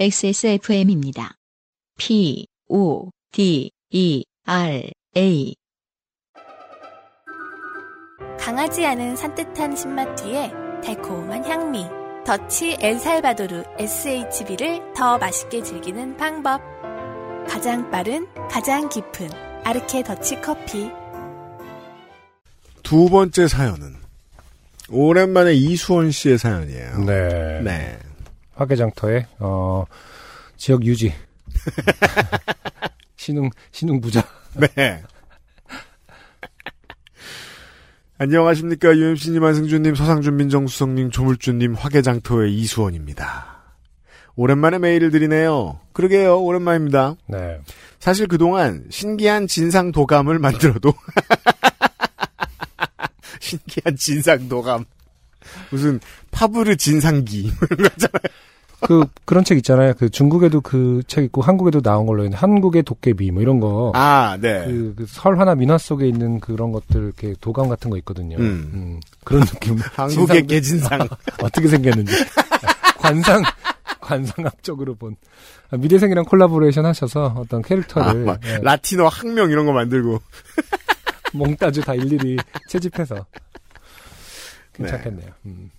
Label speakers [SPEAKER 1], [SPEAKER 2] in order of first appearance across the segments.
[SPEAKER 1] XSFM입니다. P, O, D, E, R, A.
[SPEAKER 2] 강하지 않은 산뜻한 신맛 뒤에 달콤한 향미. 더치 엘살바도르 SHB를 더 맛있게 즐기는 방법. 가장 빠른, 가장 깊은 아르케 더치 커피.
[SPEAKER 3] 두 번째 사연은 오랜만에 이수원 씨의 사연이에요.
[SPEAKER 4] 네.
[SPEAKER 3] 네.
[SPEAKER 4] 화개장터의 어, 지역 유지. 신흥 신흥 부자.
[SPEAKER 3] 네. 안녕하십니까 UMC님 안승준님 서상준 민정수석님 조물주님 화개장터의 이수원입니다. 오랜만에 메일을 드리네요. 그러게요 오랜만입니다.
[SPEAKER 4] 네.
[SPEAKER 3] 사실 그동안 신기한 진상 도감을 만들어도 신기한 진상 도감 무슨 파브르 진상기
[SPEAKER 4] 그 그런 책 있잖아요. 그 중국에도 그 책 있고 한국에도 나온 걸로 있는 한국의 도깨비 뭐 이런 거.
[SPEAKER 3] 아, 네.
[SPEAKER 4] 그, 그 설화나 민화 속에 있는 그런 것들 이렇게 도감 같은 거 있거든요.
[SPEAKER 3] 음.
[SPEAKER 4] 그런 느낌.
[SPEAKER 3] 한국의 개진상.
[SPEAKER 4] 어떻게 생겼는지 관상 관상학적으로 본 아, 미대생이랑 콜라보레이션 하셔서 어떤
[SPEAKER 3] 아,
[SPEAKER 4] 캐릭터를
[SPEAKER 3] 막
[SPEAKER 4] 예,
[SPEAKER 3] 라틴어 학명 이런 거 만들고
[SPEAKER 4] 몽따주 다 일일이 채집해서 괜찮겠네요. 음.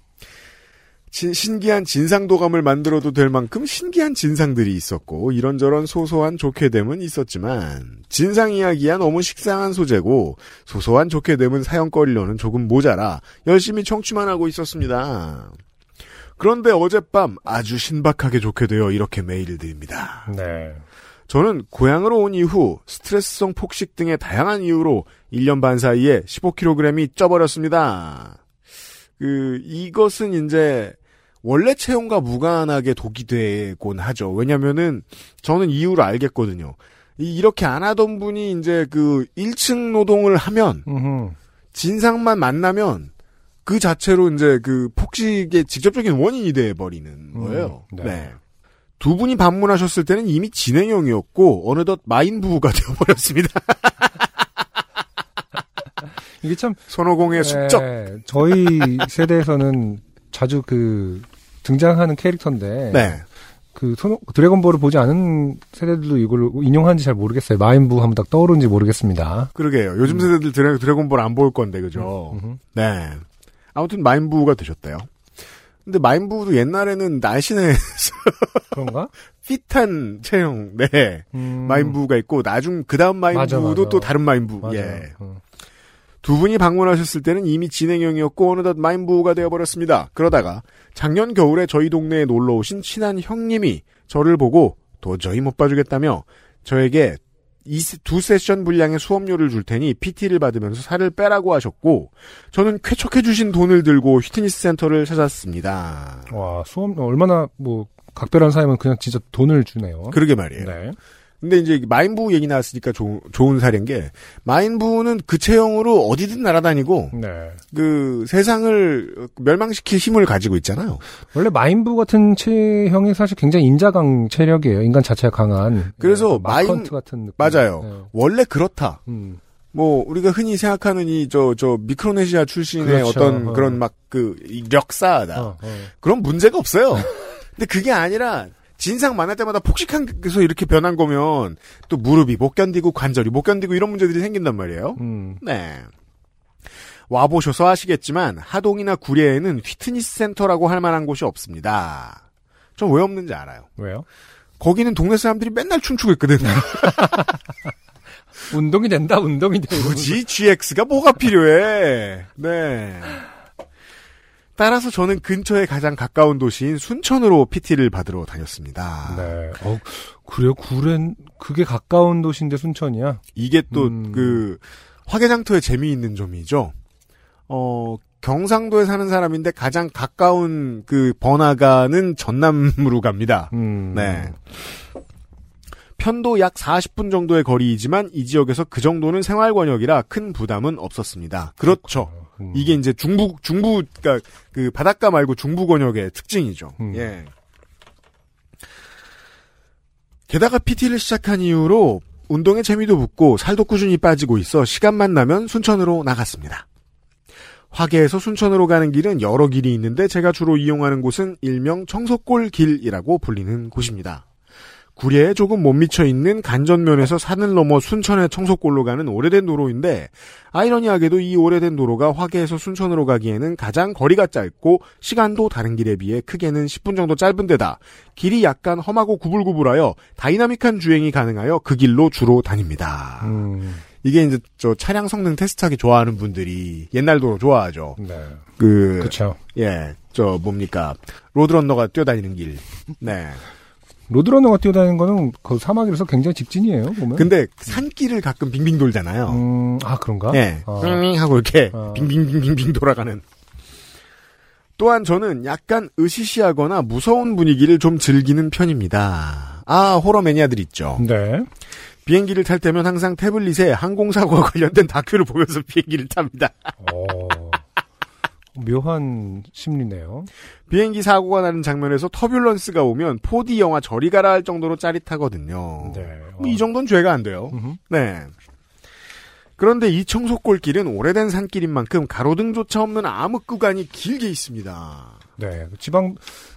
[SPEAKER 3] 진- 신기한 진상도감을 만들어도 될 만큼 신기한 진상들이 있었고 이런저런 소소한 좋게됨은 있었지만 진상 이야기야 너무 식상한 소재고 소소한 좋게됨은 사연거리로는 조금 모자라 열심히 청취만 하고 있었습니다. 그런데 어젯밤 아주 신박하게 좋게 되어 이렇게 메일을 드립니다.
[SPEAKER 4] 네.
[SPEAKER 3] 저는 고향으로 온 이후 스트레스성 폭식 등의 다양한 이유로 1년 반 사이에 15kg이 쪄버렸습니다. 그, 이것은 이제, 원래 체형과 무관하게 독이 되곤 하죠. 왜냐면은, 저는 이유를 알겠거든요. 이- 이렇게 안 하던 분이 이제 그 1층 노동을 하면. 진상만 만나면, 그 자체로 이제 그 폭식의 직접적인 원인이 돼 버리는 거예요.
[SPEAKER 4] 음, 네.
[SPEAKER 3] 네. 두 분이 방문하셨을 때는 이미 진행형이었고 어느덧 마인 부부가 되어 버렸습니다.
[SPEAKER 4] 이게 참
[SPEAKER 3] 손오공의 숙적.
[SPEAKER 4] 예, 저희 세대에서는 자주 그 등장하는 캐릭터인데
[SPEAKER 3] 네.
[SPEAKER 4] 그 손- 드래곤볼을 보지 않은 세대들도 이걸 인용하는지 잘 모르겠어요. 마인부 하면 딱 떠오르는지 모르겠습니다.
[SPEAKER 3] 그러게요. 요즘 세대들 드래, 드래곤볼 안 볼 건데 그죠?
[SPEAKER 4] 음흠.
[SPEAKER 3] 네. 아무튼 마인 부부가 되셨대요. 근데 마인 부부도 옛날에는 날씬해
[SPEAKER 4] 그런가?
[SPEAKER 3] 핏한 체형. 네.
[SPEAKER 4] 음,
[SPEAKER 3] 마인 부부가 있고 나중 그다음 마인
[SPEAKER 4] 맞아,
[SPEAKER 3] 부부도
[SPEAKER 4] 맞아.
[SPEAKER 3] 또 다른 마인 부부.
[SPEAKER 4] 맞아.
[SPEAKER 3] 예.
[SPEAKER 4] 어.
[SPEAKER 3] 두 분이 방문하셨을 때는 이미 진행형이었고 어느덧 마인부가 되어버렸습니다. 그러다가 작년 겨울에 저희 동네에 놀러 오신 친한 형님이 저를 보고 도저히 못 봐주겠다며 저에게 이두 세션 분량의 수업료를 줄 테니 PT를 받으면서 살을 빼라고 하셨고 저는 쾌척해 주신 돈을 들고 휘트니스 센터를 찾았습니다.
[SPEAKER 4] 와 수업 얼마나 뭐 각별한 사이면 그냥 진짜 돈을 주네요.
[SPEAKER 3] 그러게 말이에요.
[SPEAKER 4] 네.
[SPEAKER 3] 근데 이제 마인부 얘기 나왔으니까 좋은, 좋은 사례인 게 마인부는 그 체형으로 어디든 날아다니고
[SPEAKER 4] 네.
[SPEAKER 3] 그 세상을 멸망시킬 힘을 가지고 있잖아요.
[SPEAKER 4] 원래 마인부 같은 체형이 사실 굉장히 인자강 체력이에요. 인간 자체가 강한.
[SPEAKER 3] 그래서
[SPEAKER 4] 네,
[SPEAKER 3] 마인-
[SPEAKER 4] 같은 느낌.
[SPEAKER 3] 맞아요.
[SPEAKER 4] 네.
[SPEAKER 3] 원래 그렇다.
[SPEAKER 4] 음.
[SPEAKER 3] 뭐 우리가 흔히 생각하는 이 저저 미크로네시아 출신의
[SPEAKER 4] 그렇죠.
[SPEAKER 3] 어떤
[SPEAKER 4] 어.
[SPEAKER 3] 그런 막그 력사다.
[SPEAKER 4] 어, 어.
[SPEAKER 3] 그런 문제가 없어요. 근데 그게 아니라 진상 만날 때마다 폭식한서 이렇게 변한 거면 또 무릎이 못 견디고 관절이 못 견디고 이런 문제들이 생긴단 말이에요.
[SPEAKER 4] 음.
[SPEAKER 3] 네. 와보셔서 아시겠지만 하동이나 구례에는 휘트니스 센터라고 할 만한 곳이 없습니다. 전 왜 없는지 알아요.
[SPEAKER 4] 왜요?
[SPEAKER 3] 거기는 동네 사람들이 맨날 춤추고 있거든.
[SPEAKER 4] 운동이 된다. 운동이 돼.
[SPEAKER 3] 굳이 GX가 뭐가 필요해. 네. 따라서 저는 근처에 가장 가까운 도시인 순천으로 PT를 받으러 다녔습니다.
[SPEAKER 4] 네. 어, 그래요? 구렌 그게 가까운 도시인데 순천이야.
[SPEAKER 3] 이게 또
[SPEAKER 4] 음.
[SPEAKER 3] 그 화개장터의 재미있는 점이죠. 어 경상도에 사는 사람인데 가장 가까운 그 번화가는 전남으로 갑니다.
[SPEAKER 4] 음.
[SPEAKER 3] 네. 편도 약 40분 정도의 거리이지만 이 지역에서 그 정도는 생활 권역이라 큰 부담은 없었습니다. 그렇죠.
[SPEAKER 4] 음.
[SPEAKER 3] 이게 이제 중부 중부 그러니까 그 바닷가 말고 중부 권역의 특징이죠.
[SPEAKER 4] 음.
[SPEAKER 3] 예. 게다가 PT를 시작한 이후로 운동에 재미도 붙고 살도 꾸준히 빠지고 있어 시간만 나면 순천으로 나갔습니다. 화계에서 순천으로 가는 길은 여러 길이 있는데 제가 주로 이용하는 곳은 일명 청소골 길이라고 불리는 곳입니다. 구례에 조금 못 미쳐 있는 간전면에서 산을 넘어 순천의 청소골로 가는 오래된 도로인데 아이러니하게도 이 오래된 도로가 화개에서 순천으로 가기에는 가장 거리가 짧고 시간도 다른 길에 비해 크게는 10분 정도 짧은 데다 길이 약간 험하고 구불구불하여 다이나믹한 주행이 가능하여 그 길로 주로 다닙니다.
[SPEAKER 4] 음,
[SPEAKER 3] 이게 이제 저 차량 성능 테스트하기 좋아하는 분들이 옛날 도로 좋아하죠.
[SPEAKER 4] 네.
[SPEAKER 3] 그
[SPEAKER 4] 그쵸.
[SPEAKER 3] 예, 저 뭡니까 로드런너가 뛰어다니는 길. 네.
[SPEAKER 4] 로드러너가 뛰어다니는 거는 그 사막이라서 굉장히 직진이에요, 보면.
[SPEAKER 3] 근데 산길을 가끔 빙빙 돌잖아요.
[SPEAKER 4] 음, 아, 그런가?
[SPEAKER 3] 예,
[SPEAKER 4] 어.
[SPEAKER 3] 빙빙 하고 이렇게
[SPEAKER 4] 어.
[SPEAKER 3] 빙빙빙빙빙 돌아가는. 또한 저는 약간 으시시하거나 무서운 분위기를 좀 즐기는 편입니다. 아, 호러 매니아들 있죠.
[SPEAKER 4] 네.
[SPEAKER 3] 비행기를 탈 때면 항상 태블릿에 항공사고와 관련된 다큐를 보면서 비행기를 탑니다.
[SPEAKER 4] 어, 묘한 심리네요.
[SPEAKER 3] 비행기 사고가 나는 장면에서 터뷸런스가 오면 4D 영화 저리 가라 할 정도로 짜릿하거든요.
[SPEAKER 4] 네.
[SPEAKER 3] 뭐이 정도는 죄가 안 돼요.
[SPEAKER 4] 음흠.
[SPEAKER 3] 네. 그런데 이 청소골길은 오래된 산길인 만큼 가로등조차 없는 암흑 구간이 길게 있습니다.
[SPEAKER 4] 네. 지방,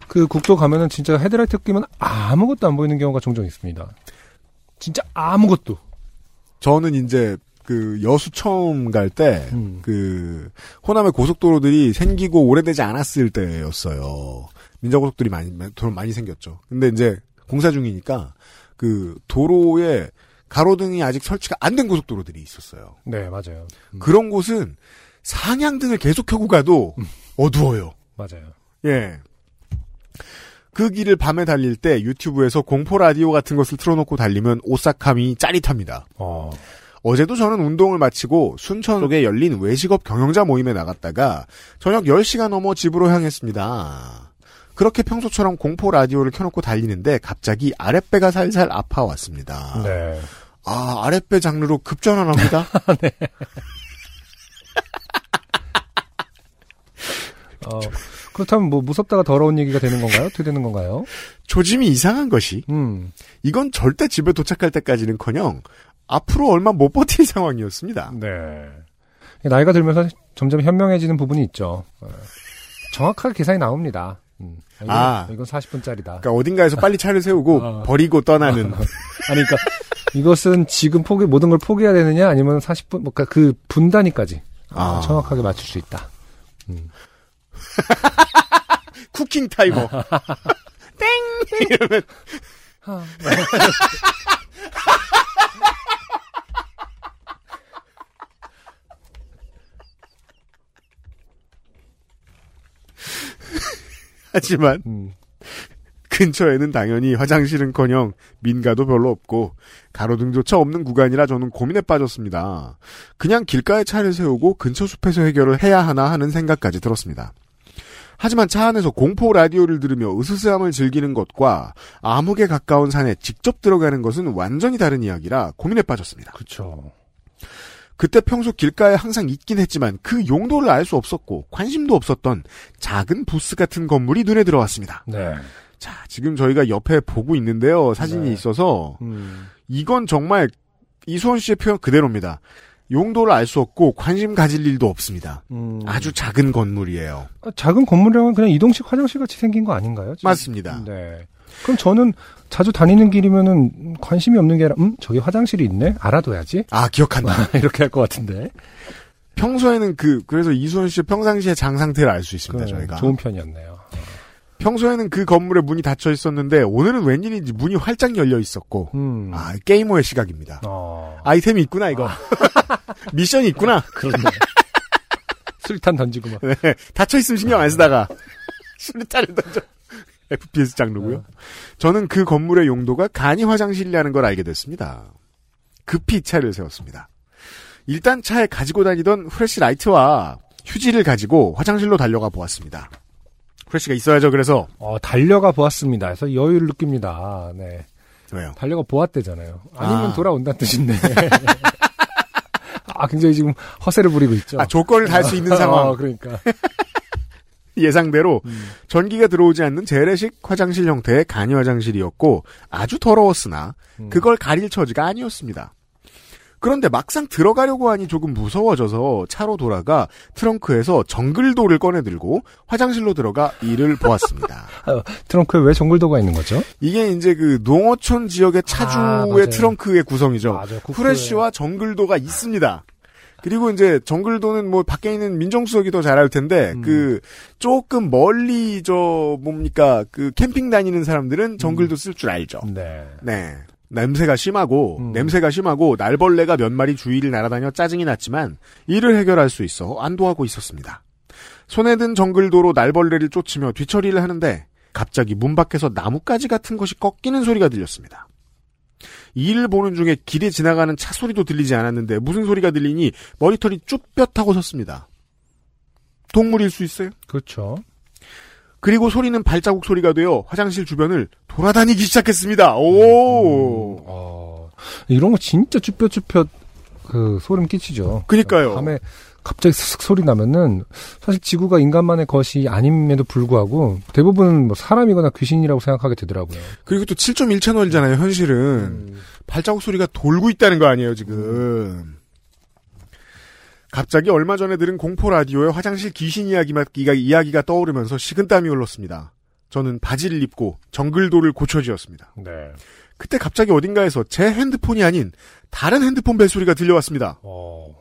[SPEAKER 4] 그 국도 가면은 진짜 헤드라이트 끼면 아무것도 안 보이는 경우가 종종 있습니다. 진짜 아무것도.
[SPEAKER 3] 저는 이제 그 여수 처음 갈때
[SPEAKER 4] 음.
[SPEAKER 3] 그 호남의 고속도로들이 생기고 오래되지 않았을 때였어요. 민자고속들이 많이 도로 많이 생겼죠. 근데 이제 공사 중이니까 그 도로에 가로등이 아직 설치가 안 된 고속도로들이 있었어요.
[SPEAKER 4] 네, 맞아요. 음,
[SPEAKER 3] 그런 곳은 상향등을 계속 켜고 가도 어두워요.
[SPEAKER 4] 맞아요.
[SPEAKER 3] 예. 그 길을 밤에 달릴 때 유튜브에서 공포 라디오 같은 것을 틀어놓고 달리면 오싹함이 짜릿합니다.
[SPEAKER 4] 어,
[SPEAKER 3] 어제도 저는 운동을 마치고 순천 쪽에 열린 외식업 경영자 모임에 나갔다가 저녁 10시가 넘어 집으로 향했습니다. 그렇게 평소처럼 공포 라디오를 켜놓고 달리는데 갑자기 아랫배가 살살 아파왔습니다.
[SPEAKER 4] 네.
[SPEAKER 3] 아, 아랫배 장르로 급전환합니다.
[SPEAKER 4] 어, 그렇다면 뭐 무섭다가 더러운 얘기가 되는 건가요? 어떻게 되는 건가요?
[SPEAKER 3] 조짐이 이상한 것이
[SPEAKER 4] 음,
[SPEAKER 3] 이건 절대 집에 도착할 때까지는커녕 앞으로 얼마 못 버틸 상황이었습니다.
[SPEAKER 4] 네. 나이가 들면서 점점 현명해지는 부분이 있죠. 어, 정확하게 계산이 나옵니다. 음, 이건,
[SPEAKER 3] 아.
[SPEAKER 4] 이건 40분짜리다.
[SPEAKER 3] 그러니까 어딘가에서 빨리 차를 세우고
[SPEAKER 4] 어.
[SPEAKER 3] 버리고 떠나는
[SPEAKER 4] 아니, 그러니까 이것은 지금 포기 모든 걸 포기해야 되느냐 아니면 40분 뭔가 그 분단위까지
[SPEAKER 3] 아.
[SPEAKER 4] 정확하게 맞출 수 있다. 음.
[SPEAKER 3] 쿠킹 타이머. 땡! 이러면 하지만
[SPEAKER 4] 음.
[SPEAKER 3] 근처에는 당연히 화장실은커녕 민가도 별로 없고 가로등조차 없는 구간이라 저는 고민에 빠졌습니다. 그냥 길가에 차를 세우고 근처 숲에서 해결을 해야 하나 하는 생각까지 들었습니다. 하지만 차 안에서 공포 라디오를 들으며 으스스함을 즐기는 것과 암흑에 가까운 산에 직접 들어가는 것은 완전히 다른 이야기라 고민에 빠졌습니다.
[SPEAKER 4] 그렇죠.
[SPEAKER 3] 그때 평소 길가에 항상 있긴 했지만 그 용도를 알 수 없었고 관심도 없었던 작은 부스 같은 건물이 눈에 들어왔습니다.
[SPEAKER 4] 네.
[SPEAKER 3] 자, 지금 저희가 옆에 보고 있는데요. 사진이
[SPEAKER 4] 네.
[SPEAKER 3] 있어서
[SPEAKER 4] 음.
[SPEAKER 3] 이건 정말 이수원 씨의 표현 그대로입니다. 용도를 알 수 없고 관심 가질 일도 없습니다.
[SPEAKER 4] 음.
[SPEAKER 3] 아주 작은 건물이에요.
[SPEAKER 4] 아, 작은 건물이라면 그냥 이동식 화장실 같이 생긴 거 아닌가요? 지금?
[SPEAKER 3] 맞습니다.
[SPEAKER 4] 네. 그럼 저는 자주 다니는 길이면은 관심이 없는 게 아니라 음 저기 화장실이 있네 알아둬야지
[SPEAKER 3] 아, 기억한다.
[SPEAKER 4] 이렇게 할 것 같은데
[SPEAKER 3] 평소에는 그 그래서 이수원 씨의 평상시의 장 상태를 알 수 있습니다.
[SPEAKER 4] 그
[SPEAKER 3] 저희가
[SPEAKER 4] 좋은 편이었네요.
[SPEAKER 3] 평소에는 그 건물에 문이 닫혀 있었는데 오늘은 웬일인지 문이 활짝 열려 있었고
[SPEAKER 4] 음.
[SPEAKER 3] 아 게이머의 시각입니다.
[SPEAKER 4] 어.
[SPEAKER 3] 아이템이 있구나 이거 미션이 있구나.
[SPEAKER 4] 그렇네. 술탄 던지고 막.
[SPEAKER 3] 네, 닫혀 있으면 신경 안 쓰다가 수류탄을 던져. FPS 장르고요. 저는 그 건물의 용도가 간이 화장실이라는 걸 알게 됐습니다. 급히 차를 세웠습니다. 일단 차에 가지고 다니던 flash light와 휴지를 가지고 화장실로 달려가 보았습니다. 후레쉬가 있어야죠. 그래서
[SPEAKER 4] 어, 달려가 보았습니다. 그래서 여유를 느낍니다. 네.
[SPEAKER 3] 왜요?
[SPEAKER 4] 달려가 보았대잖아요. 아니면
[SPEAKER 3] 아.
[SPEAKER 4] 돌아온다는 뜻인데. 아, 굉장히 지금 허세를 부리고 있죠.
[SPEAKER 3] 아 조건을 달 수 있는 상황.
[SPEAKER 4] 어, 그러니까.
[SPEAKER 3] 예상대로
[SPEAKER 4] 음.
[SPEAKER 3] 전기가 들어오지 않는 재래식 화장실 형태의 간이 화장실이었고 아주 더러웠으나
[SPEAKER 4] 음.
[SPEAKER 3] 그걸 가릴 처지가 아니었습니다. 그런데 막상 들어가려고 하니 조금 무서워져서 차로 돌아가 트렁크에서 정글도를 꺼내들고 화장실로 들어가 이를 보았습니다.
[SPEAKER 4] 트렁크에 왜 정글도가 있는 거죠?
[SPEAKER 3] 이게 이제 그 농어촌 지역의 차주의
[SPEAKER 4] 아.
[SPEAKER 3] 트렁크의 구성이죠.
[SPEAKER 4] 맞아요.
[SPEAKER 3] 후레쉬와 정글도가 있습니다. 그리고 이제 정글도는 뭐 밖에 있는 민정수석이 더 잘 알 텐데
[SPEAKER 4] 음.
[SPEAKER 3] 그 조금 멀리 저 뭡니까 그 캠핑 다니는 사람들은 정글도 쓸 줄 알죠.
[SPEAKER 4] 네.
[SPEAKER 3] 네. 냄새가 심하고
[SPEAKER 4] 음.
[SPEAKER 3] 냄새가 심하고 날벌레가 몇 마리 주위를 날아다녀 짜증이 났지만 이를 해결할 수 있어 안도하고 있었습니다. 손에 든 정글도로 날벌레를 쫓으며 뒤처리를 하는데 갑자기 문 밖에서 나뭇가지 같은 것이 꺾이는 소리가 들렸습니다. 이 일을 보는 중에 길에 지나가는 차 소리도 들리지 않았는데 무슨 소리가 들리니 머리털이 쭈뼛하고 섰습니다. 동물일 수 있어요?
[SPEAKER 4] 그렇죠.
[SPEAKER 3] 그리고 소리는 발자국 소리가 되어 화장실 주변을 돌아다니기 시작했습니다. 오.
[SPEAKER 4] 어, 이런 거 진짜 쭈뼛쭈뼛 그 소름 끼치죠.
[SPEAKER 3] 그니까요.
[SPEAKER 4] 밤에 갑자기 슥 소리 나면은 사실 지구가 인간만의 것이 아님에도 불구하고 대부분 뭐 사람이거나 귀신이라고 생각하게 되더라고요.
[SPEAKER 3] 그리고 또 7.1 채널이잖아요, 현실은.
[SPEAKER 4] 음.
[SPEAKER 3] 발자국 소리가 돌고 있다는 거 아니에요, 지금. 갑자기 얼마 전에 들은 공포 라디오에 화장실 귀신 이야기가, 이야기가 떠오르면서 식은땀이 흘렀습니다. 저는 바지를 입고 정글도를 고쳐지었습니다.
[SPEAKER 4] 네.
[SPEAKER 3] 그때 갑자기 어딘가에서 제 핸드폰이 아닌 다른 핸드폰 벨소리가 들려왔습니다.
[SPEAKER 4] 어.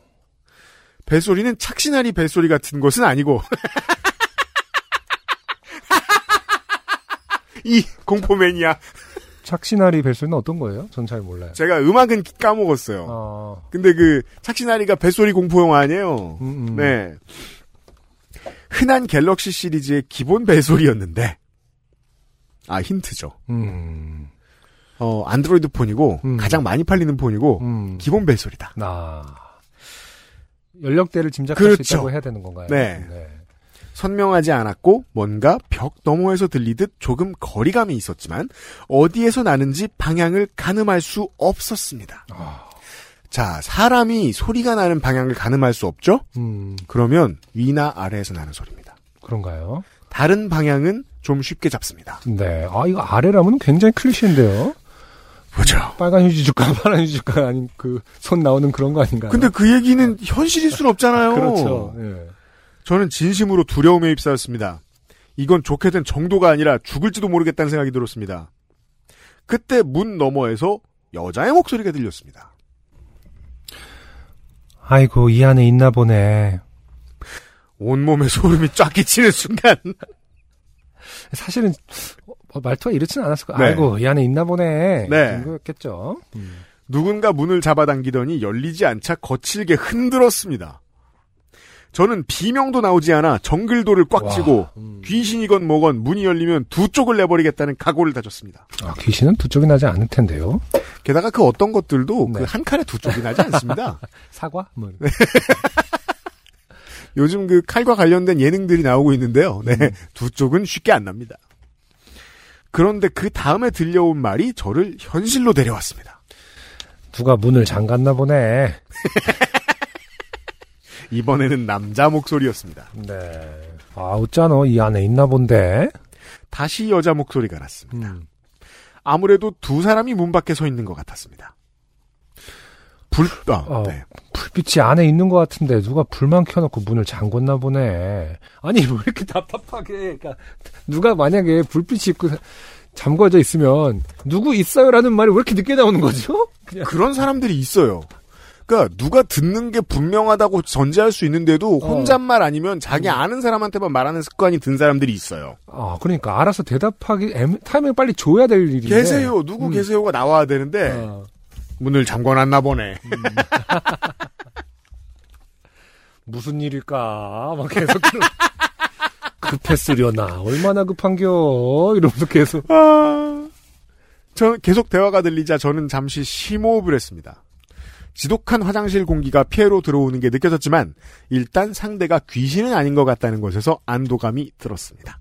[SPEAKER 3] 벨소리는 착시나리 벨소리 같은 것은 아니고 이 공포 매니아
[SPEAKER 4] 착시나리 벨소리는 어떤 거예요? 전 잘 몰라요.
[SPEAKER 3] 제가 음악은 까먹었어요.
[SPEAKER 4] 어.
[SPEAKER 3] 근데 그 착시나리가 벨소리 공포 영화 아니에요.
[SPEAKER 4] 음, 음.
[SPEAKER 3] 네. 흔한 갤럭시 시리즈의 기본 벨소리였는데 아 힌트죠.
[SPEAKER 4] 음.
[SPEAKER 3] 어 안드로이드 폰이고
[SPEAKER 4] 음.
[SPEAKER 3] 가장 많이 팔리는 폰이고
[SPEAKER 4] 음.
[SPEAKER 3] 기본 벨소리다.
[SPEAKER 4] 나. 연령대를 짐작할
[SPEAKER 3] 그렇죠.
[SPEAKER 4] 수 있다고 해야 되는 건가요?
[SPEAKER 3] 네. 선명하지 않았고 뭔가 벽 너머에서 들리듯 조금 거리감이 있었지만 어디에서 나는지 방향을 가늠할 수 없었습니다.
[SPEAKER 4] 아.
[SPEAKER 3] 자, 사람이 소리가 나는 방향을 가늠할 수 없죠?
[SPEAKER 4] 음.
[SPEAKER 3] 그러면 위나 아래에서 나는 소리입니다.
[SPEAKER 4] 그런가요?
[SPEAKER 3] 다른 방향은 좀 쉽게 잡습니다.
[SPEAKER 4] 네. 아, 이거 아래라면 굉장히 클리셰인데요.
[SPEAKER 3] 그죠?
[SPEAKER 4] 빨간 휴지 줄까, 파란 휴지 줄까, 아닌 그, 손 나오는 그런 거 아닌가요?
[SPEAKER 3] 근데 그 얘기는 현실일 순 없잖아요.
[SPEAKER 4] 그렇죠. 예.
[SPEAKER 3] 저는 진심으로 두려움에 휩싸였습니다. 이건 좋게 된 정도가 아니라 죽을지도 모르겠다는 생각이 들었습니다. 그때 문 너머에서 여자의 목소리가 들렸습니다.
[SPEAKER 4] 아이고, 이 안에 있나 보네.
[SPEAKER 3] 온몸에 소름이 쫙 끼치는 순간
[SPEAKER 4] 사실은, 어, 말투가 이렇지는 않았을 거예요.
[SPEAKER 3] 네.
[SPEAKER 4] 아이고, 이 안에 있나 보네.
[SPEAKER 3] 네.
[SPEAKER 4] 정도였겠죠.
[SPEAKER 3] 누군가 문을 잡아당기더니 열리지 않자 거칠게 흔들었습니다. 저는 비명도 나오지 않아 정글도를 꽉
[SPEAKER 4] 와,
[SPEAKER 3] 쥐고
[SPEAKER 4] 음.
[SPEAKER 3] 귀신이건 뭐건 문이 열리면 두 쪽을 내버리겠다는 각오를 다졌습니다.
[SPEAKER 4] 아, 귀신은 두 쪽이 나지 않을 텐데요.
[SPEAKER 3] 게다가 그 어떤 것들도
[SPEAKER 4] 네.
[SPEAKER 3] 그한 칼에 두 쪽이 나지 않습니다.
[SPEAKER 4] 사과? 뭐.
[SPEAKER 3] 요즘 그 칼과 관련된 예능들이 나오고 있는데요. 네,
[SPEAKER 4] 음.
[SPEAKER 3] 두 쪽은 쉽게 안 납니다. 그런데 그 다음에 들려온 말이 저를 현실로 데려왔습니다.
[SPEAKER 4] 누가 문을 잠갔나 보네.
[SPEAKER 3] 이번에는 남자 목소리였습니다.
[SPEAKER 4] 네. 아, 어쩌노? 이 안에 있나 본데.
[SPEAKER 3] 다시 여자 목소리가 났습니다.
[SPEAKER 4] 음.
[SPEAKER 3] 아무래도 두 사람이 문 밖에 서 있는 것 같았습니다. 불, 아,
[SPEAKER 4] 어.
[SPEAKER 3] 네.
[SPEAKER 4] 불빛이 안에 있는 것 같은데 누가 불만 켜놓고 문을 잠궜나 보네. 아니 왜 이렇게 답답하게? 그러니까 누가 만약에 불빛이 있고 잠궈져 있으면 누구 있어요라는 말이 왜 이렇게 늦게 나오는 거죠? 그냥
[SPEAKER 3] 그런 사람들이 있어요. 그러니까 누가 듣는 게 분명하다고 전제할 수 있는데도
[SPEAKER 4] 어.
[SPEAKER 3] 혼잣말 아니면 자기 아는 사람한테만 말하는 습관이 든 사람들이 있어요.
[SPEAKER 4] 아 그러니까 알아서 대답하기 애매- 타이밍을 빨리 줘야 될 일인데.
[SPEAKER 3] 계세요. 누구
[SPEAKER 4] 음.
[SPEAKER 3] 계세요가 나와야 되는데
[SPEAKER 4] 어.
[SPEAKER 3] 문을 잠궈놨나 보네.
[SPEAKER 4] 무슨 일일까? 막 계속 급했으려나 얼마나 급한겨 이러면서 계속
[SPEAKER 3] 아... 저 계속 대화가 들리자 저는 잠시 심호흡을 했습니다. 지독한 화장실 공기가 피해로 들어오는 게 느껴졌지만 일단 상대가 귀신은 아닌 것 같다는 것에서 안도감이 들었습니다.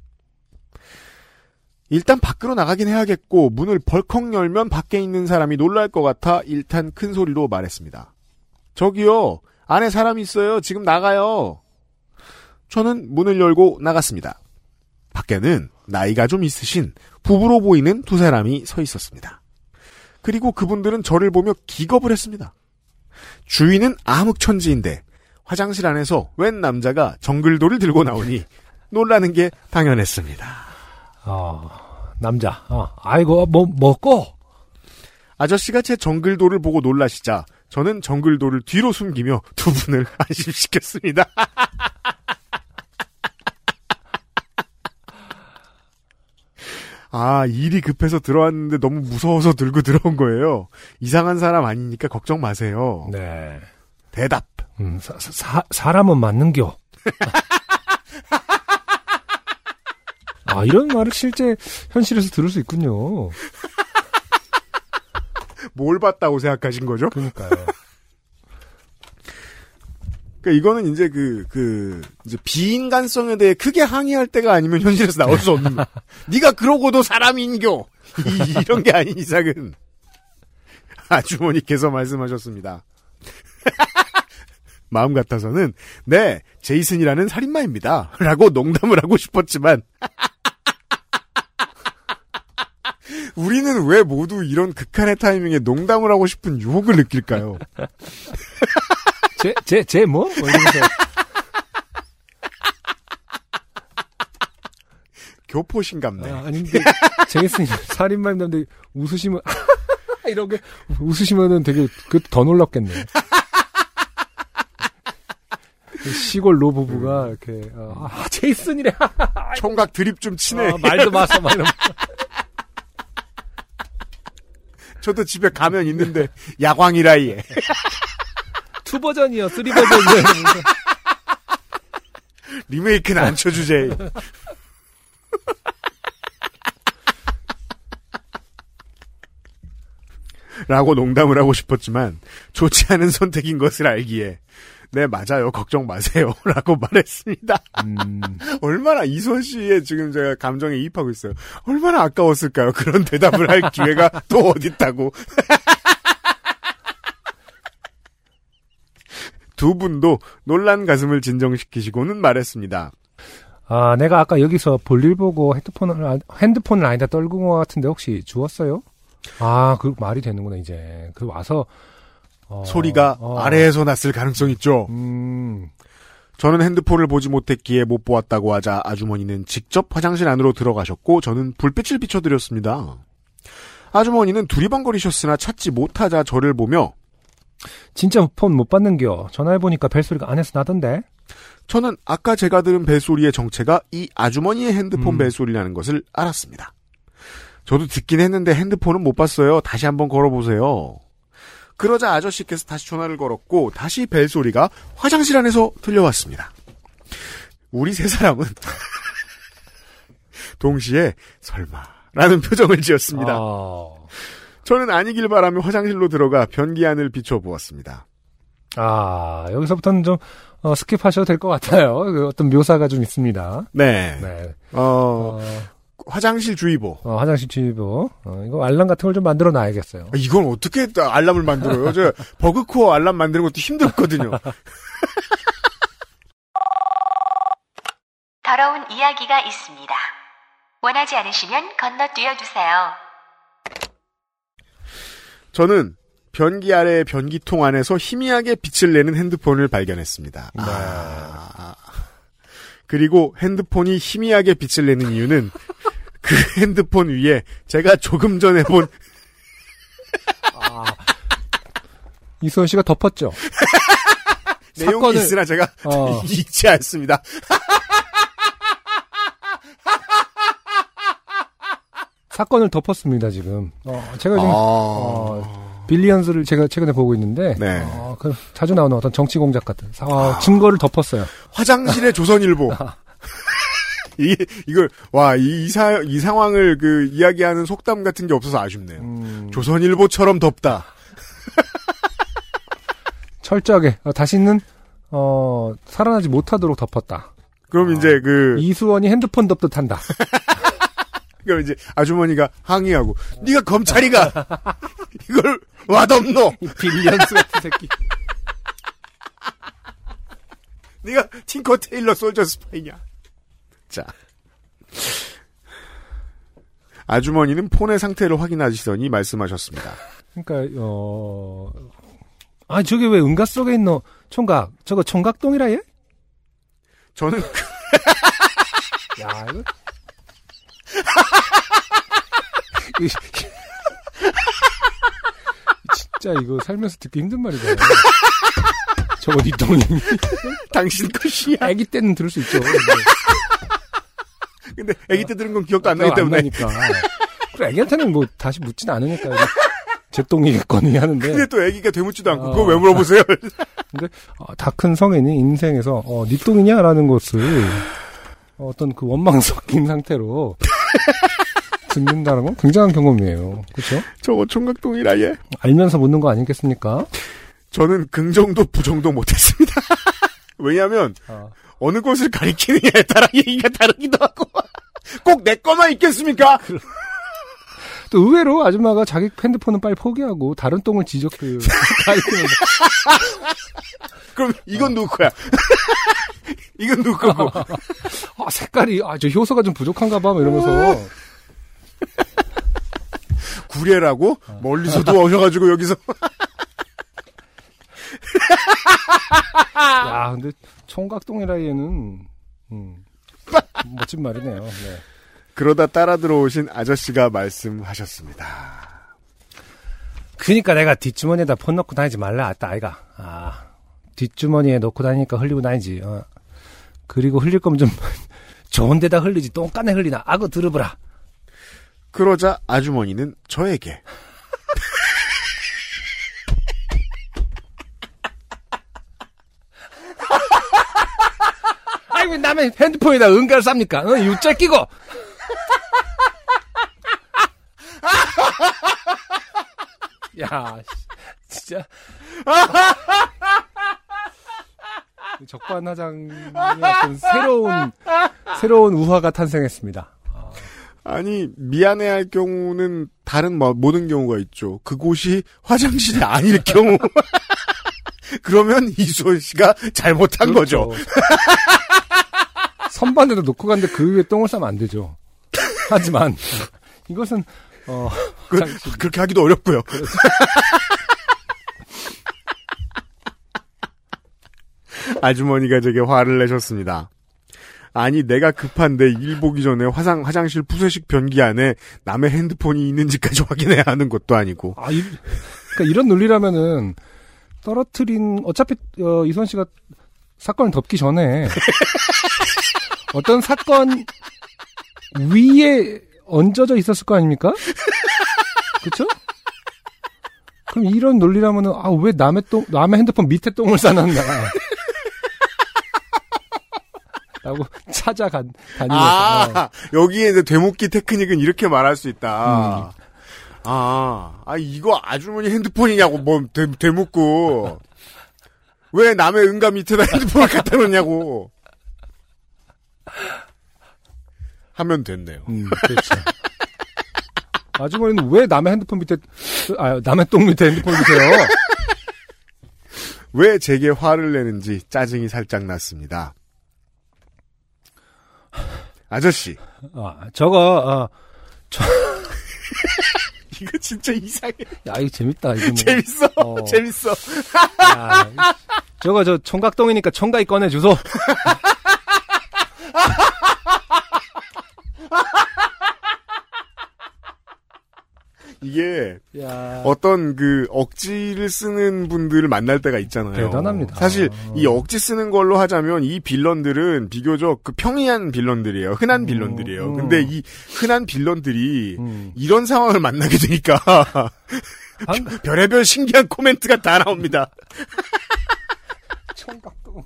[SPEAKER 3] 일단 밖으로 나가긴 해야겠고 문을 벌컥 열면 밖에 있는 사람이 놀랄 것 같아 일단 큰 소리로 말했습니다. 저기요 안에 사람 있어요 지금 나가요. 저는 문을 열고 나갔습니다. 밖에는 나이가 좀 있으신 부부로 보이는 두 사람이 서 있었습니다. 그리고 그분들은 저를 보며 기겁을 했습니다. 주인은 암흑천지인데 화장실 안에서 웬 남자가 정글도를 들고 나오니 놀라는 게 당연했습니다.
[SPEAKER 4] 어, 남자. 어, 아이고, 뭐, 먹고.
[SPEAKER 3] 아저씨가 제 정글도를 보고 놀라시자 저는 정글도를 뒤로 숨기며 두 분을 안심시켰습니다. 아, 일이 급해서 들어왔는데 너무 무서워서 들고 들어온 거예요. 이상한 사람 아니니까 걱정 마세요.
[SPEAKER 4] 네.
[SPEAKER 3] 대답.
[SPEAKER 4] 음, 사, 사, 사람은 맞는겨. 아, 이런 말을 실제 현실에서 들을 수 있군요.
[SPEAKER 3] 뭘 봤다고 생각하신 거죠?
[SPEAKER 4] 그러니까요.
[SPEAKER 3] 그러니까 이거는 이제 그, 그, 이제 비인간성에 대해 크게 항의할 때가 아니면 현실에서 나올 수 없는 거. 네가 그러고도 사람인교! 이- 이런 게 아닌 이상은. 아주머니께서 말씀하셨습니다. 마음 같아서는, 네, 제이슨이라는 살인마입니다. 라고 농담을 하고 싶었지만, 우리는 왜 모두 이런 극한의 타이밍에 농담을 하고 싶은 유혹을 느낄까요?
[SPEAKER 4] 제, 제, 제 뭐? 뭐 이러면서.
[SPEAKER 3] 교포신감네.
[SPEAKER 4] 아, 아닌데, 재밌습니다. 살인마인데 웃으시면, 이렇게 웃으시면은 되게, 그, 더 놀랍겠네. 시골 로부부가, 음. 이렇게 어, 아 제이슨이래
[SPEAKER 3] 총각 드립 좀 치네
[SPEAKER 4] 아, 말도 마서 말도 마
[SPEAKER 3] 저도 집에 가면 있는데 야광이라 예
[SPEAKER 4] 2 버전이요, 3 버전이요.
[SPEAKER 3] 리메이크는 안 쳐주제. 라고 농담을 하고 싶었지만 좋지 않은 선택인 것을 알기에 네 맞아요 걱정 마세요라고 말했습니다.
[SPEAKER 4] 음...
[SPEAKER 3] 얼마나 이선 씨의 지금 제가 감정에 이입하고 있어요. 얼마나 아까웠을까요? 그런 대답을 할 기회가 또 어딨다고. 두 분도 놀란 가슴을 진정시키시고는 말했습니다
[SPEAKER 4] 아, 내가 아까 여기서 볼일 보고 핸드폰을, 아- 핸드폰을 아니다 떨군 것 같은데 혹시 주웠어요? 아, 그 말이 되는구나, 이제. 그 와서, 어,
[SPEAKER 3] 소리가
[SPEAKER 4] 어,
[SPEAKER 3] 아래에서 났을 가능성 있죠.
[SPEAKER 4] 음,
[SPEAKER 3] 저는 핸드폰을 보지 못했기에 못 보았다고 하자 아주머니는 직접 화장실 안으로 들어가셨고 저는 불빛을 비춰드렸습니다. 아주머니는 두리번거리셨으나 찾지 못하자 저를 보며
[SPEAKER 4] 진짜 폰 못 받는겨. 전화해보니까 벨소리가 안에서 나던데?
[SPEAKER 3] 저는 아까 제가 들은 벨소리의 정체가 이 아주머니의 핸드폰
[SPEAKER 4] 음.
[SPEAKER 3] 벨소리라는 것을 알았습니다. 저도 듣긴 했는데 핸드폰은 못 봤어요. 다시 한번 걸어보세요. 그러자 아저씨께서 다시 전화를 걸었고 다시 벨소리가 화장실 안에서 들려왔습니다. 우리 세 사람은 동시에 설마라는 표정을 지었습니다.
[SPEAKER 4] 아,
[SPEAKER 3] 저는 아니길 바라며 화장실로 들어가 변기 안을 비춰보았습니다.
[SPEAKER 4] 아, 여기서부터는 좀, 어, skip하셔도 될 것 같아요. 그 어떤 묘사가 좀 있습니다.
[SPEAKER 3] 네.
[SPEAKER 4] 네.
[SPEAKER 3] 어,
[SPEAKER 4] 어,
[SPEAKER 3] 화장실 주의보.
[SPEAKER 4] 어, 화장실 주의보. 어, 이거 알람 같은 걸 좀 만들어 놔야겠어요.
[SPEAKER 3] 아, 이건 어떻게 알람을 만들어요? 저 버그코어 알람 만드는 것도 힘들거든요.
[SPEAKER 5] 더러운 이야기가 있습니다. 원하지 않으시면 건너뛰어 주세요.
[SPEAKER 3] 저는 변기 아래 변기통 안에서 희미하게 빛을 내는 핸드폰을 발견했습니다.
[SPEAKER 4] 네.
[SPEAKER 3] 아, 그리고 핸드폰이 희미하게 빛을 내는 이유는 그 핸드폰 위에 제가 조금 전에 본
[SPEAKER 4] 아. 이수원 씨가 덮었죠?
[SPEAKER 3] 내용이
[SPEAKER 4] 사건을-
[SPEAKER 3] 있으나 제가
[SPEAKER 4] 어.
[SPEAKER 3] 잊지 않습니다.
[SPEAKER 4] 사건을 덮었습니다, 지금. 어, 제가 지금,
[SPEAKER 3] 아.
[SPEAKER 4] 어, 빌리언스를 제가 최근에 보고 있는데,
[SPEAKER 3] 네.
[SPEAKER 4] 어, 그 자주 나오는 어떤 정치 공작 같은, 사- 어, 증거를 덮었어요.
[SPEAKER 3] 화장실의 조선일보. 이, 이걸, 와, 이, 이, 사, 이 상황을 그, 이야기하는 속담 같은 게 없어서 아쉽네요.
[SPEAKER 4] 음,
[SPEAKER 3] 조선일보처럼 덥다.
[SPEAKER 4] 철저하게, 어, 다시는, 어, 살아나지 못하도록 덮었다.
[SPEAKER 3] 그럼 이제 그,
[SPEAKER 4] 이수원이 핸드폰 덮듯 한다.
[SPEAKER 3] 그럼 이제 아주머니가 항의하고, 네가 검찰이가! 이걸 와덮노!
[SPEAKER 4] 이 빌리언스 같은 새끼.
[SPEAKER 3] 네가 팅커 테일러 솔저 스파이냐? 자. 아주머니는 폰의 상태를 확인하시더니 말씀하셨습니다.
[SPEAKER 4] 그러니까, 어, 아, 저게 왜 은가 속에 있노? 총각. 저거 총각동이라 얘?
[SPEAKER 3] 저는
[SPEAKER 4] 야, 이거. 이- 진짜 이거 살면서 듣기 힘든 말이다. 저거 니 똥이.
[SPEAKER 3] 당신 것이야.
[SPEAKER 4] 아기 때는 들을 수 있죠.
[SPEAKER 3] 근데 아기 때 들은 건 기억도 안
[SPEAKER 4] 어,
[SPEAKER 3] 나기 때문에.
[SPEAKER 4] 나니까. 그래, 애기한테는 뭐 다시 묻진 않으니까. 제 똥이겠거니 하는데.
[SPEAKER 3] 근데 또 아기가 되묻지도 않고
[SPEAKER 4] 어.
[SPEAKER 3] 그거 왜 물어보세요?
[SPEAKER 4] 어, 다큰 성인이 인생에서 어, 니 똥이냐라는 것을 어떤 그 원망 섞인 상태로 듣는다는 건 굉장한 경험이에요. 그렇죠?
[SPEAKER 3] 저거 총각동이라 얘.
[SPEAKER 4] 알면서 묻는 거 아니겠습니까?
[SPEAKER 3] 저는 긍정도 부정도 못했습니다. 왜냐하면
[SPEAKER 4] 어.
[SPEAKER 3] 어느 곳을 가리키느냐에 따라 얘기가 다르기도 하고 꼭 내 거만 있겠습니까?
[SPEAKER 4] 또 의외로 아줌마가 자기 핸드폰은 빨리 포기하고 다른 똥을 지적 그 가리키면서
[SPEAKER 3] 그럼 이건 누구 거야? 이건 누구 거고?
[SPEAKER 4] 아, 색깔이 아저 효소가 좀 부족한가 봐뭐 이러면서
[SPEAKER 3] 구례라고 멀리서도 오셔가지고 여기서
[SPEAKER 4] 야 근데 총각동이라 얘는 음, 멋진 말이네요. 네.
[SPEAKER 3] 그러다 따라 들어오신 아저씨가 말씀하셨습니다.
[SPEAKER 4] 그니까 내가 뒷주머니에다 폰 넣고 다니지 말라 했다 아이가. 아 뒷주머니에 넣고 다니니까 흘리고 다니지. 어. 그리고 흘릴 거면 좀 좋은 데다 흘리지 똥간에 흘리나 악어 들어보라.
[SPEAKER 3] 그러자 아주머니는 저에게
[SPEAKER 4] 아이고 남의 핸드폰에다 은가를 쌉니까? 어, 유자 끼고. 야, 씨, 진짜. 적반하장의 어떤 새로운 새로운 우화가 탄생했습니다.
[SPEAKER 3] 아니 미안해할 경우는 다른 뭐, 모든 경우가 있죠. 그곳이 화장실이 아닐 경우 그러면 이수원 씨가 잘못한 거죠.
[SPEAKER 4] 그렇죠. 선반에다 놓고 갔는데 그 위에 똥을 싸면 안 되죠. 하지만 이것은 어
[SPEAKER 3] 그. 그렇게 하기도 어렵고요. 아주머니가 제게 화를 내셨습니다. 아니 내가 급한데 일 보기 전에 화상 화장실 푸세식 변기 안에 남의 핸드폰이 있는지까지 확인해야 하는 것도 아니고
[SPEAKER 4] 아, 이, 그러니까 이런 논리라면은 떨어뜨린 어차피 어, 이선 씨가 사건을 덮기 전에 어떤 사건 위에 얹어져 있었을 거 아닙니까? 그렇죠? 그럼 이런 논리라면은 아 왜 남의 똥 남의 핸드폰 밑에 똥을 싸놨나? 라고 찾아간 다니면서
[SPEAKER 3] 아 여기에 이제 되묻기 테크닉은 이렇게 말할 수 있다. 아, 아 이거 아주머니 핸드폰이냐고 뭐 되, 되묻고 왜 남의 응가 밑에다 핸드폰을 갖다 놓냐고 하면 됐네요.
[SPEAKER 4] 음, 그렇죠. 아주머니는 왜 남의 핸드폰 밑에, 아, 남의 똥 밑에 핸드폰 밑에요?
[SPEAKER 3] 왜 제게 화를 내는지 짜증이 살짝 났습니다. 아저씨,
[SPEAKER 4] 아, 저거, 어,
[SPEAKER 3] 이거 진짜 이상해.
[SPEAKER 4] 야, 이거 재밌다, 이거 뭐.
[SPEAKER 3] 재밌어,
[SPEAKER 4] 어.
[SPEAKER 3] 재밌어.
[SPEAKER 4] 야, 저거 저 총각똥이니까 총각이 꺼내주소.
[SPEAKER 3] 이게
[SPEAKER 4] 야.
[SPEAKER 3] 어떤 그 억지를 쓰는 분들을 만날 때가 있잖아요.
[SPEAKER 4] 대단합니다.
[SPEAKER 3] 사실 이 억지 쓰는 걸로 하자면 이 빌런들은 비교적 그 평이한 빌런들이에요. 흔한 빌런들이에요.
[SPEAKER 4] 음.
[SPEAKER 3] 근데 이 흔한 빌런들이
[SPEAKER 4] 음.
[SPEAKER 3] 이런 상황을 만나게 되니까
[SPEAKER 4] 방-
[SPEAKER 3] 별의별 신기한 코멘트가 다 나옵니다.
[SPEAKER 4] 총각똥.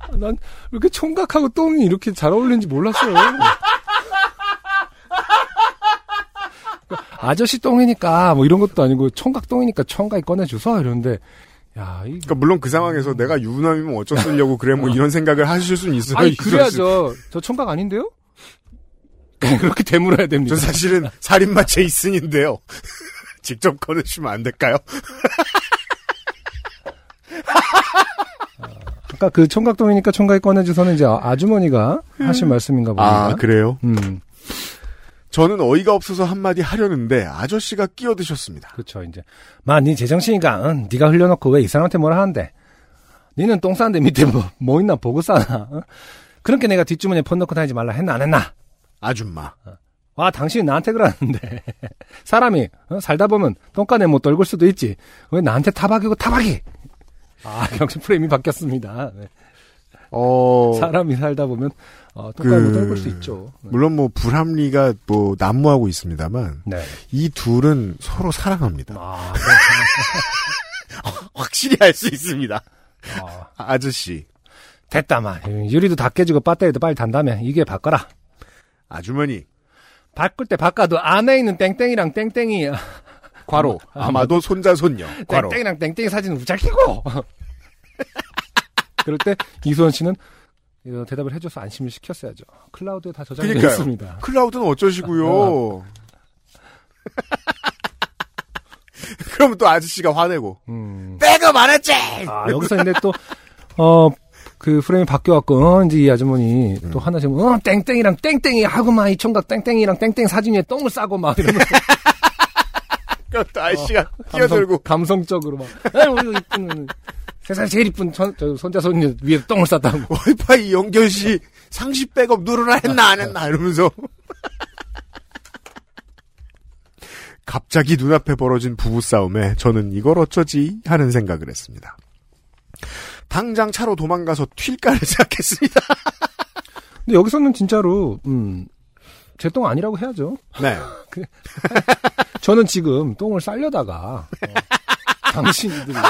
[SPEAKER 4] 아, 난왜 이렇게 총각하고 똥이 이렇게 잘 어울리는지 몰랐어요. 아저씨 똥이니까 뭐 이런 것도 아니고 총각 똥이니까 총각이 꺼내줘서 이러는데 야, 이
[SPEAKER 3] 그러니까 물론 그 상황에서 내가 유부남이면 어쩌려고 그래 뭐 이런 생각을 하실 수는 있어요.
[SPEAKER 4] 아니
[SPEAKER 3] 수-
[SPEAKER 4] 그래야죠. 저 총각 아닌데요? 그렇게 되물어야 됩니다.
[SPEAKER 3] 저 사실은 살인마 제이슨인데요. 직접 꺼내시면 안 될까요?
[SPEAKER 4] 아까 그 총각동이니까 총각이 꺼내줘서는 이제 아주머니가 하신 말씀인가 봅니다.
[SPEAKER 3] 아 그래요?
[SPEAKER 4] 음.
[SPEAKER 3] 저는 어이가 없어서 한마디 하려는데 아저씨가 끼어드셨습니다.
[SPEAKER 4] 그쵸, 이제. 마, 니 제정신이가, 응? 니가 흘려놓고 왜 이 사람한테 뭐라 하는데? 니는 똥 싸는데 밑에 뭐, 뭐 있나 보고 싸나? 응? 그렇게 내가 뒷주머니에 폰 넣고 다니지 말라 했나, 안 했나?
[SPEAKER 3] 아줌마.
[SPEAKER 4] 와, 당신이 나한테 그러는데. 사람이, 어? 살다 보면 똥간에 못 떨굴 수도 있지. 왜 나한테 타박이고 타박이? 아, 역시 프레임이 바뀌었습니다. 네.
[SPEAKER 3] 어,
[SPEAKER 4] 사람이 살다 보면, 어, 못
[SPEAKER 3] 그-
[SPEAKER 4] 떨굴 수 있죠. 네.
[SPEAKER 3] 물론 뭐 불합리가 뭐 난무하고 있습니다만
[SPEAKER 4] 네.
[SPEAKER 3] 이 둘은 서로 사랑합니다.
[SPEAKER 4] 아,
[SPEAKER 3] 확실히 알 수 있습니다.
[SPEAKER 4] 아,
[SPEAKER 3] 아저씨,
[SPEAKER 4] 됐다, 마. 유리도 다 깨지고 배터리도 빨리 단다며. 이게 바꿔라.
[SPEAKER 3] 아주머니,
[SPEAKER 4] 바꿀 때 바꿔도 안에 있는 땡땡이랑 땡땡이
[SPEAKER 3] 과로 아마도 손자 손녀. 과로
[SPEAKER 4] 땡땡이랑 땡땡이 사진은 무작위고 그럴 때 이수원 씨는 이거 대답을 해줘서 안심을 시켰어야죠. 클라우드에 다
[SPEAKER 3] 그러니까요.
[SPEAKER 4] 있습니다.
[SPEAKER 3] 클라우드는 어쩌시고요. 그러면 또 아저씨가 화내고
[SPEAKER 4] 음.
[SPEAKER 3] 안 했지.
[SPEAKER 4] 아 여기서 근데 또어 그 프레임이 바뀌어갖고 어 이제 이 아주머니 또 하나씩 어 땡땡이랑 땡땡이 하고 막 이 총각 땡땡이랑 땡땡 사진 위에 똥을 싸고 막 이러면서
[SPEAKER 3] 그것도 아저씨가
[SPEAKER 4] 감성,
[SPEAKER 3] 끼어들고
[SPEAKER 4] 감성적으로 막 세상 제일 이쁜 전, 저 손자 손녀 위에 똥을 쌌다고
[SPEAKER 3] 와이파이 연결 시 상시 백업 누르라 했나 안 했나 이러면서 갑자기 눈앞에 벌어진 부부싸움에 저는 이걸 어쩌지 하는 생각을 했습니다. 당장 차로 도망가서 튈까를 생각했습니다.
[SPEAKER 4] 근데 여기서는 진짜로 음, 제 똥 아니라고 해야죠.
[SPEAKER 3] 네.
[SPEAKER 4] 저는 지금 똥을 싸려다가 어, 당신들이 어,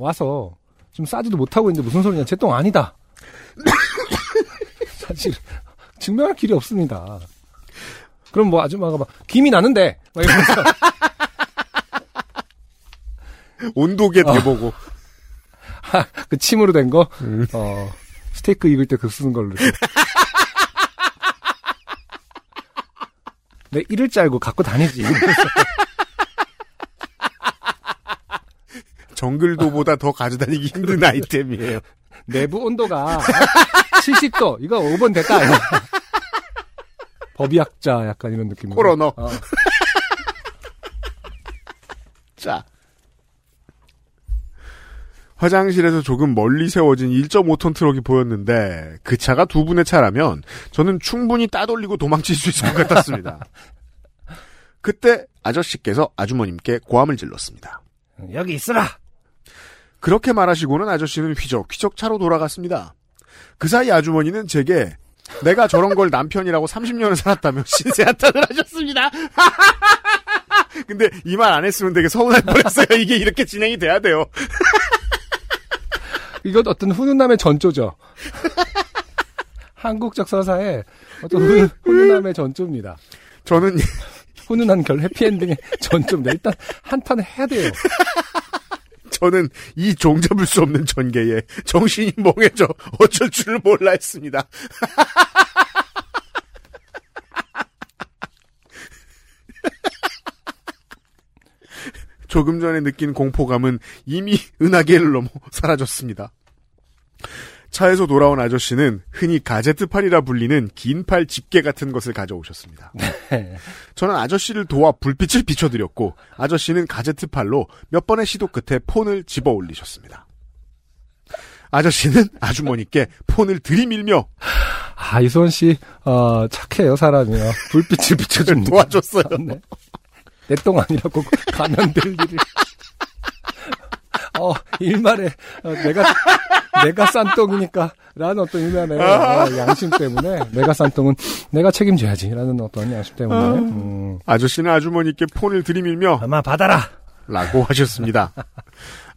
[SPEAKER 4] 와서 좀 싸지도 못하고 있는데 무슨 소리냐 제 똥 아니다. 사실 증명할 길이 없습니다. 그럼 뭐 아줌마가 막 김이 나는데 막 이러면서
[SPEAKER 3] 온도계
[SPEAKER 4] 어.
[SPEAKER 3] 대보고
[SPEAKER 4] 그 침으로 된 거
[SPEAKER 3] 음.
[SPEAKER 4] 어, 스테이크 익을 때 그 쓰는 걸로. 내 이를 짤고 갖고 다니지.
[SPEAKER 3] 정글도보다 더 가져다니기 힘든 아이템이에요.
[SPEAKER 4] 내부 온도가 70도. 이거 5번 됐다. 법의학자 약간 이런 느낌.
[SPEAKER 3] 코로너.
[SPEAKER 4] 어.
[SPEAKER 3] 자. 화장실에서 조금 멀리 세워진 1.5톤 트럭이 보였는데 그 차가 두 분의 차라면 저는 충분히 따돌리고 도망칠 수 있을 것 같았습니다. 그때 아저씨께서 아주머님께 고함을 질렀습니다.
[SPEAKER 4] 여기 있으라.
[SPEAKER 3] 그렇게 말하시고는 아저씨는 휘적 휘적 차로 돌아갔습니다. 그 사이 아주머니는 제게 내가 저런 걸 남편이라고 30년을 살았다며 신세 한탄을 하셨습니다. 근데 이 말 안 했으면 되게 서운할 뻔했어요. 이게 이렇게 진행이 돼야 돼요.
[SPEAKER 4] 이건 어떤 훈훈함의 전조죠. 한국적 서사의 어떤 훈, 훈훈함의 전조입니다.
[SPEAKER 3] 저는
[SPEAKER 4] 훈훈한 결 해피엔딩의 전조입니다. 일단 한탄 해야 돼요.
[SPEAKER 3] 저는 이 종잡을 수 없는 전개에 정신이 멍해져 어쩔 줄을 몰라 했습니다. 조금 전에 느낀 공포감은 이미 은하계를 넘어 사라졌습니다. 차에서 돌아온 아저씨는 흔히 가제트팔이라 불리는 긴 팔 집게 같은 것을 가져오셨습니다. 저는 아저씨를 도와 불빛을 비춰드렸고 아저씨는 가제트팔로 몇 번의 시도 끝에 폰을 집어 올리셨습니다. 아저씨는 아주머니께 폰을 들이밀며
[SPEAKER 4] 아, 이수원 씨, 어, 착해요, 사람이요. 불빛을 비춰줍니다.
[SPEAKER 3] 도와줬어요.
[SPEAKER 4] 네. 내똥 아니라고 가면 될 일을. 어, 일말에, 어, 내가, 내가 싼 똥이니까, 라는 어떤 일만의 어, 양심 때문에, 내가 싼 똥은 내가 책임져야지, 라는 어떤 양심 때문에, 음,
[SPEAKER 3] 아저씨는 아주머니께 폰을 들이밀며
[SPEAKER 4] 아마 받아라!
[SPEAKER 3] 라고 하셨습니다.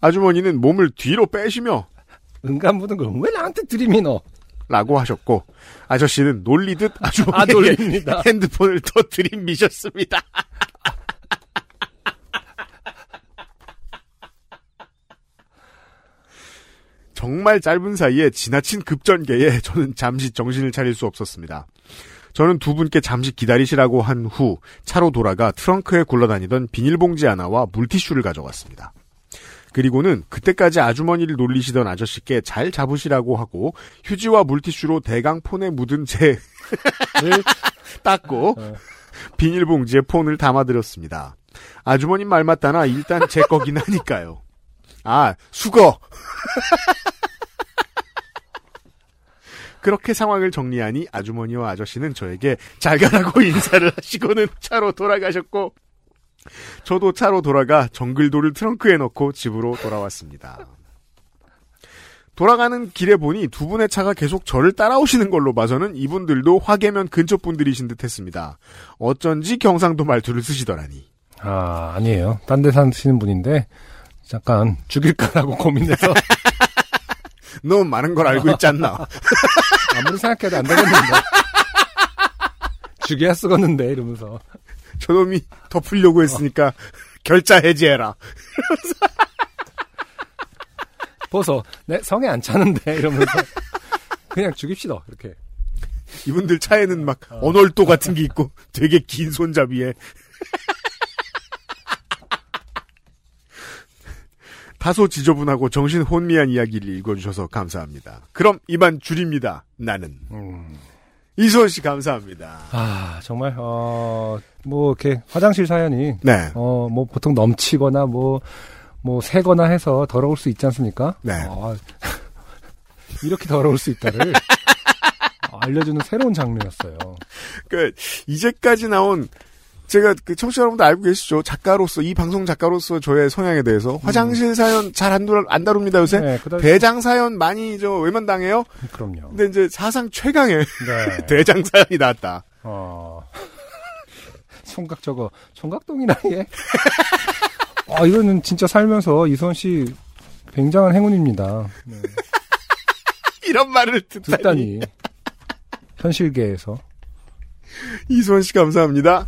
[SPEAKER 3] 아주머니는 몸을 뒤로 빼시며
[SPEAKER 4] 은간 묻은 걸 왜 나한테 들이미노?
[SPEAKER 3] 라고 하셨고 아저씨는 놀리듯
[SPEAKER 4] 아,
[SPEAKER 3] 아주머니에게
[SPEAKER 4] 놀립니다.
[SPEAKER 3] 핸드폰을 더 들이미셨습니다. 정말 짧은 사이에 지나친 급전개에 저는 잠시 정신을 차릴 수 없었습니다. 저는 두 분께 잠시 기다리시라고 한 후 차로 돌아가 트렁크에 굴러다니던 비닐봉지 하나와 물티슈를 가져왔습니다. 그리고는 그때까지 아주머니를 놀리시던 아저씨께 잘 잡으시라고 하고 휴지와 물티슈로 대강 폰에 묻은
[SPEAKER 4] 제늘
[SPEAKER 3] 닦고
[SPEAKER 4] 어.
[SPEAKER 3] 비닐봉지에 폰을 담아드렸습니다. 아주머님 말 맞다나 일단 제 거긴 하니까요. 아 수거. 그렇게 상황을 정리하니 아주머니와 아저씨는 저에게 잘 가라고 인사를 하시고는 차로 돌아가셨고 저도 차로 돌아가 정글도를 트렁크에 넣고 집으로 돌아왔습니다. 돌아가는 길에 보니 두 분의 차가 계속 저를 따라오시는 걸로 봐서는 이분들도 화계면 근처 분들이신 듯 했습니다. 어쩐지 경상도 말투를 쓰시더라니.
[SPEAKER 4] 아, 아니에요. 딴 데 사시는 분인데, 잠깐, 죽일까라고 고민해서,
[SPEAKER 3] 너무 많은 걸 알고 있지 않나?
[SPEAKER 4] 아무리 생각해도 안 되겠는데. 죽여야 쓰겠는데, 이러면서.
[SPEAKER 3] 저놈이 덮으려고 했으니까 결자 해지해라.
[SPEAKER 4] 벗어. 내 성에 안 차는데, 이러면서. 그냥 죽입시다, 이렇게.
[SPEAKER 3] 이분들 차에는 막 언월도 같은 게 있고 되게 긴 손잡이에 다소 지저분하고 정신 혼미한 이야기를 읽어주셔서 감사합니다. 그럼 이만 줄입니다. 나는
[SPEAKER 4] 음.
[SPEAKER 3] 이수원 씨 감사합니다.
[SPEAKER 4] 아, 정말, 어, 뭐, 이렇게, 화장실 사연이,
[SPEAKER 3] 네,
[SPEAKER 4] 어, 뭐, 보통 넘치거나, 뭐, 뭐, 새거나 해서 더러울 수 있지 않습니까?
[SPEAKER 3] 네.
[SPEAKER 4] 아, 이렇게 더러울 수 있다를 알려주는 새로운 장르였어요.
[SPEAKER 3] 그 이제까지 나온 제가 그 청취자 여러분들 알고 계시죠? 작가로서 이 방송 작가로서 저의 성향에 대해서 화장실 사연 잘 안 안 다룹니다 요새.
[SPEAKER 4] 네, 그다음
[SPEAKER 3] 대장 사연 많이 저 외면 당해요.
[SPEAKER 4] 그럼요.
[SPEAKER 3] 근데 이제 사상 최강의
[SPEAKER 4] 네.
[SPEAKER 3] 대장 사연이 나왔다.
[SPEAKER 4] 어. 총각 저거 총각동이나 얘. 아 이거는 진짜 살면서 이선 씨 굉장한 행운입니다. 네.
[SPEAKER 3] 이런 말을 듣다니.
[SPEAKER 4] 듣다니 현실계에서
[SPEAKER 3] 이수원 씨 감사합니다.